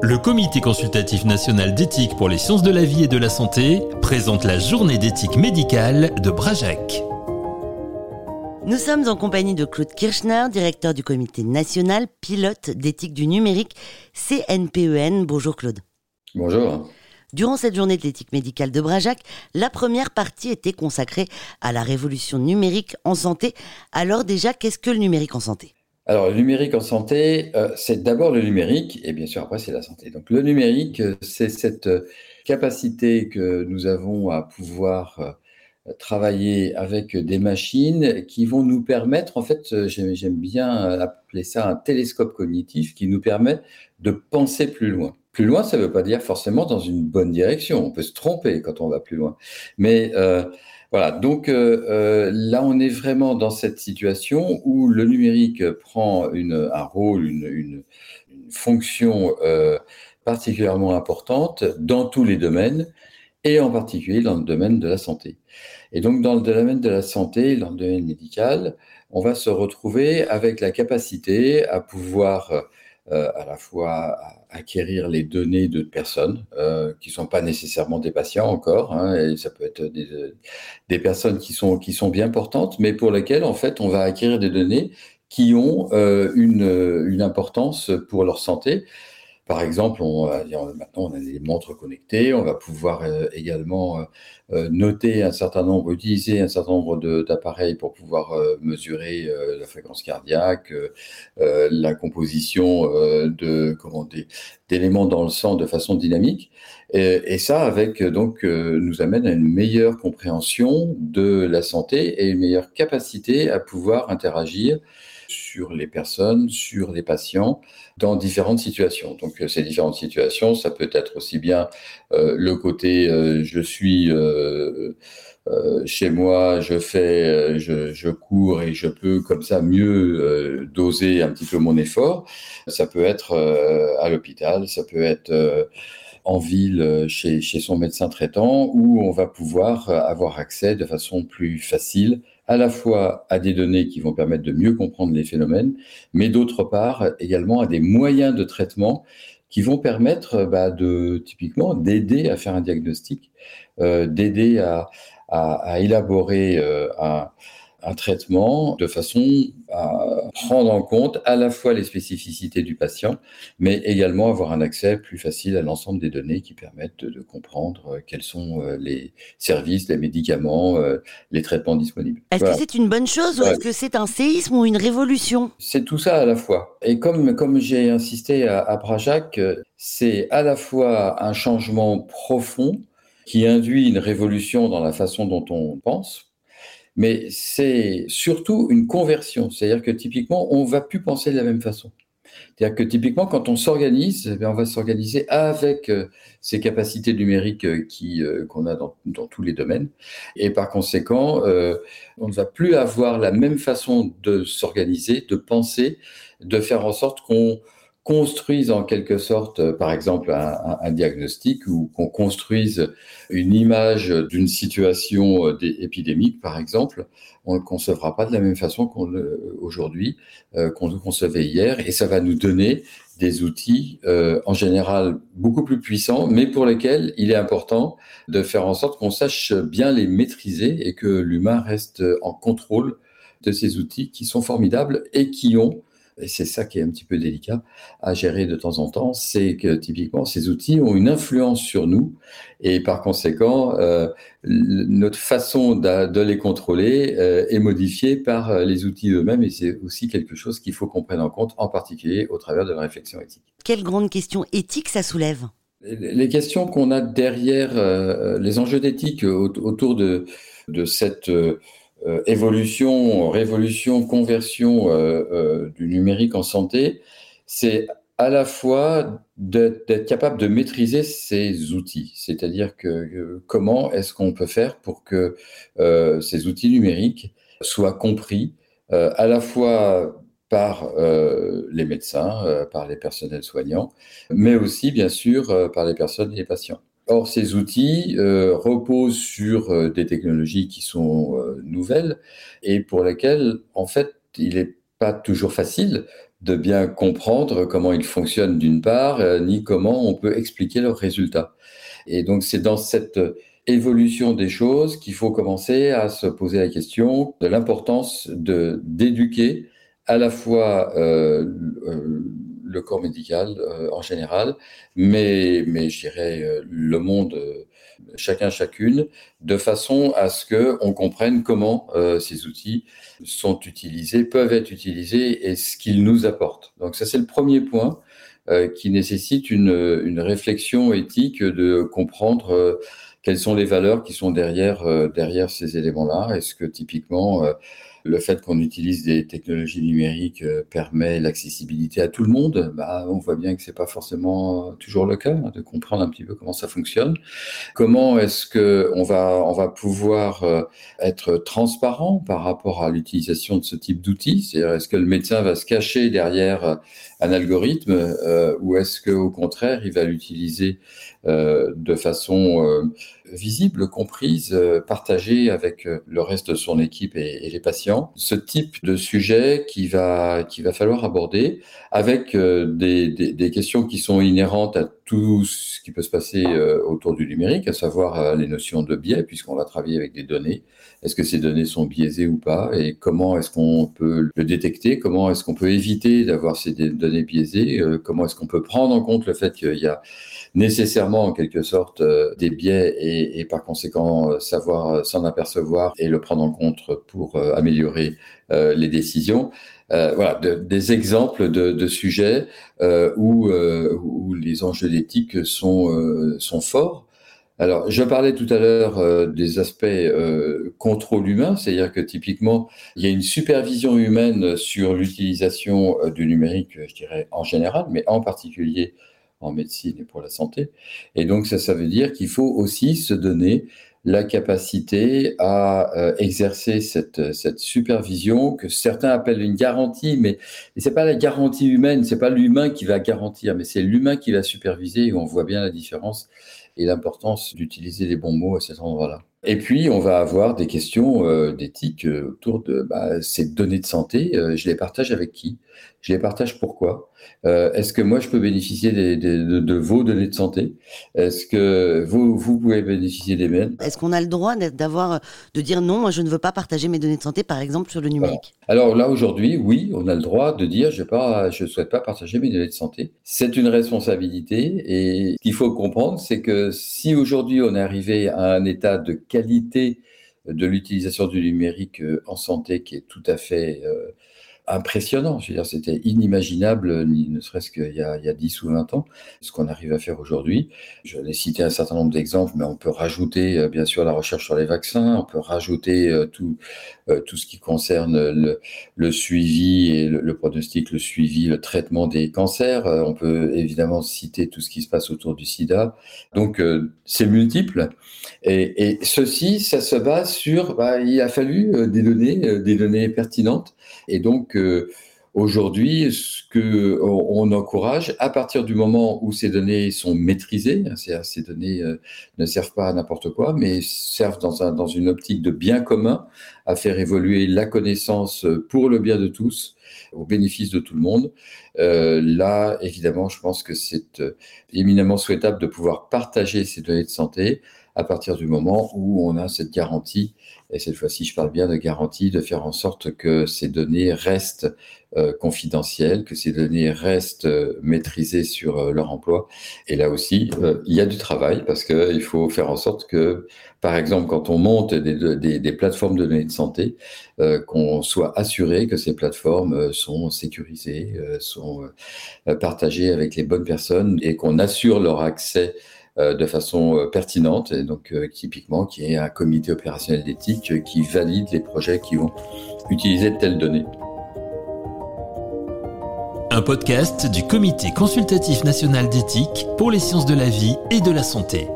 Le Comité consultatif national d'éthique pour les sciences de la vie et de la santé présente la journée d'éthique médicale de Brajac. Nous sommes en compagnie de Claude Kirchner, directeur du Comité national pilote d'éthique du numérique CNPEN. E Bonjour Claude. Bonjour. Durant cette journée de l'éthique médicale de Brajac, la première partie était consacrée à la révolution numérique en santé. Alors déjà, qu'est-ce que le numérique en santé? Alors, le numérique en santé, euh, c'est d'abord le numérique, et bien sûr, après, c'est la santé. Donc, le numérique, euh, c'est cette euh, capacité que nous avons à pouvoir travailler avec des machines qui vont nous permettre, en fait, j'aime bien appeler ça un télescope cognitif qui nous permet de penser plus loin. Plus loin, ça ne veut pas dire forcément dans une bonne direction. On peut se tromper quand on va plus loin. Mais voilà, donc euh, euh, là, on est vraiment dans cette situation où le numérique prend un rôle, une fonction euh, particulièrement importante dans tous les domaines et en particulier dans le domaine de la santé. Et donc, dans le domaine de la santé, dans le domaine médical, on va se retrouver avec la capacité à pouvoir euh, à la fois acquérir les données de personnes euh, qui ne sont pas nécessairement des patients encore, hein, et ça peut être des, des, personnes qui sont, bien portantes, mais pour lesquelles en fait on va acquérir des données qui ont euh, une, une importance pour leur santé par exemple, maintenant on a des montres connectées, on va pouvoir euh, également euh, euh, noter un certain nombre, utiliser un certain nombre d'appareils pour pouvoir mesurer la fréquence cardiaque, la composition d'éléments dans le sang de façon dynamique. Et, et ça, avec donc, nous amène à une meilleure compréhension de la santé et une meilleure capacité à pouvoir interagir sur les personnes, sur les patients, dans différentes situations. Donc euh, ces différentes situations, ça peut être aussi bien euh, le côté euh, je suis chez moi, je fais, je, je, cours et je peux comme ça mieux doser un petit peu mon effort. Ça peut être à l'hôpital, ça peut être en ville chez, chez son médecin traitant où on va pouvoir avoir accès de façon plus facile à la fois à des données qui vont permettre de mieux comprendre les phénomènes, mais d'autre part également à des moyens de traitement qui vont permettre bah, de typiquement d'aider à faire un diagnostic, euh, d'aider à, à, élaborer euh, un, un traitement de façon à prendre en compte à la fois les spécificités du patient, mais également avoir un accès plus facile à l'ensemble des données qui permettent de, comprendre euh, quels sont euh, les services, les médicaments, euh, les traitements disponibles. Est-ce que c'est une bonne chose ou est-ce que c'est un séisme ou une révolution? C'est tout ça à la fois. Et comme, comme j'ai insisté à, à Brajac, c'est à la fois un changement profond qui induit une révolution dans la façon dont on pense, mais c'est surtout une conversion. C'est-à-dire que typiquement, on ne va plus penser de la même façon. C'est-à-dire que typiquement, quand on s'organise, eh on va s'organiser avec euh, ces capacités numériques euh, euh, qu'on a dans, tous les domaines. Et par conséquent, on ne va plus avoir la même façon de s'organiser, de penser, de faire en sorte qu'on construise en quelque sorte, euh, par exemple, un, diagnostic ou qu'on construise une image d'une situation euh, épidémique, par exemple, on ne le concevra pas de la même façon qu'aujourd'hui, euh, qu'on le concevait hier, et ça va nous donner des outils euh, en général beaucoup plus puissants, mais pour lesquels il est important de faire en sorte qu'on sache bien les maîtriser et que l'humain reste en contrôle de ces outils qui sont formidables et qui ont et c'est ça qui est un petit peu délicat à gérer de temps en temps, c'est que typiquement ces outils ont une influence sur nous et par conséquent euh, notre façon de, les contrôler euh, est modifiée par euh, les outils eux-mêmes et c'est aussi quelque chose qu'il faut qu'on prenne en compte, en particulier au travers de la réflexion éthique. Quelle grande question éthique ça soulève? Les questions qu'on a derrière les enjeux d'éthique autour de, de cette euh, évolution, révolution, conversion euh, euh, du numérique en santé, c'est à la fois d'être capable de maîtriser ces outils, c'est-à-dire que comment est-ce qu'on peut faire pour que ces outils numériques soient compris à la fois par les médecins, par les personnels soignants, mais aussi bien sûr par les personnes et les patients. Or, ces outils reposent sur des technologies qui sont euh, nouvelles et pour lesquelles, en fait, il n'est pas toujours facile de bien comprendre comment ils fonctionnent d'une part, ni comment on peut expliquer leurs résultats. Et donc c'est dans cette évolution des choses qu'il faut commencer à se poser la question de l'importance de d'éduquer à la fois euh, euh, le corps médical euh, en général, mais, mais je dirais le monde, chacun, chacune, de façon à ce qu'on comprenne comment ces outils sont utilisés, peuvent être utilisés et ce qu'ils nous apportent. Donc ça, c'est le premier point qui nécessite une, réflexion éthique de comprendre quelles sont les valeurs qui sont derrière, euh, derrière ces éléments-là Est-ce que typiquement, euh, le fait qu'on utilise des technologies numériques euh, permet l'accessibilité à tout le monde bah, On voit bien que ce n'est pas forcément toujours le cas, hein, de comprendre un petit peu comment ça fonctionne. Comment est-ce qu'on va, on va pouvoir être transparent par rapport à l'utilisation de ce type d'outils? C'est-à-dire, est-ce que le médecin va se cacher derrière un algorithme ou est-ce qu'au contraire, il va l'utiliser de façon visible, comprise, euh, partagée avec euh, le reste de son équipe et, les patients? Ce type de sujet qui va, va falloir aborder avec euh, des, des, questions qui sont inhérentes à tout ce qui peut se passer autour du numérique, à savoir les notions de biais, puisqu'on va travailler avec des données. Est-ce que ces données sont biaisées ou pas? Et comment est-ce qu'on peut le détecter? Comment est-ce qu'on peut éviter d'avoir ces données biaisées? Comment est-ce qu'on peut prendre en compte le fait qu'il y a nécessairement en quelque sorte euh, des biais et, par conséquent euh, savoir euh, s'en apercevoir et le prendre en compte pour améliorer les décisions? Voilà, des exemples de, sujets où, où, les enjeux d'éthique sont, sont forts. Alors, je parlais tout à l'heure des aspects contrôle humain, c'est-à-dire que typiquement, il y a une supervision humaine sur l'utilisation du numérique, je dirais en général, mais en particulier en médecine et pour la santé. Et donc ça, ça veut dire qu'il faut aussi se donner la capacité à euh, exercer cette, cette supervision que certains appellent une garantie, mais c'est pas la garantie humaine, c'est pas l'humain qui va garantir, mais c'est l'humain qui va superviser et on voit bien la différence et l'importance d'utiliser les bons mots à cet endroit-là. Et puis, on va avoir des questions euh, d'éthique euh, autour de bah, ces données de santé. Euh, je les partage avec qui? Je les partage pourquoi? Est-ce que moi, je peux bénéficier de, vos données de santé? Est-ce que vous, vous pouvez bénéficier des miennes? Est-ce qu'on a le droit d'avoir, de dire non, moi, je ne veux pas partager mes données de santé, par exemple, sur le numérique? Alors là, aujourd'hui, oui, on a le droit de dire je ne souhaite pas partager mes données de santé. C'est une responsabilité et ce qu'il faut comprendre, c'est que si aujourd'hui, on est arrivé à un état de qualité de l'utilisation du numérique euh, en santé qui est tout à fait euh, impressionnant. Je veux dire, c'était inimaginable, ni ne serait-ce qu'il y, a, il y a 10 ou 20 ans, ce qu'on arrive à faire aujourd'hui. Je l'ai cité un certain nombre d'exemples, mais on peut rajouter, euh, bien sûr, la recherche sur les vaccins, on peut rajouter euh, tout, euh, tout ce qui concerne le, suivi et le, pronostic, le suivi, le traitement des cancers. on peut évidemment citer tout ce qui se passe autour du sida. Donc, c'est multiple. Et, et, ceci, ça se base sur, bah, il a fallu des données, des données pertinentes. Et donc, aujourd'hui, ce que on, encourage, à partir du moment où ces données sont maîtrisées, hein, ces données euh, ne servent pas à n'importe quoi, mais servent dans, un, dans une optique de bien commun, à faire évoluer la connaissance pour le bien de tous, au bénéfice de tout le monde. Euh, là, évidemment, je pense que c'est euh, éminemment souhaitable de pouvoir partager ces données de santé à partir du moment où on a cette garantie, et cette fois-ci je parle bien de garantie, de faire en sorte que ces données restent euh, confidentielles, que ces données restent euh, maîtrisées sur euh, leur emploi. Et là aussi, il y a du travail parce qu'il faut faire en sorte que, par exemple, quand on monte des, plateformes de données de santé, qu'on soit assuré que ces plateformes sont sécurisées, sont partagées avec les bonnes personnes et qu'on assure leur accès de façon euh, pertinente, et donc euh, typiquement qui est un comité opérationnel d'éthique qui valide les projets qui vont utiliser telles données. Un podcast du Comité consultatif national d'éthique pour les sciences de la vie et de la santé.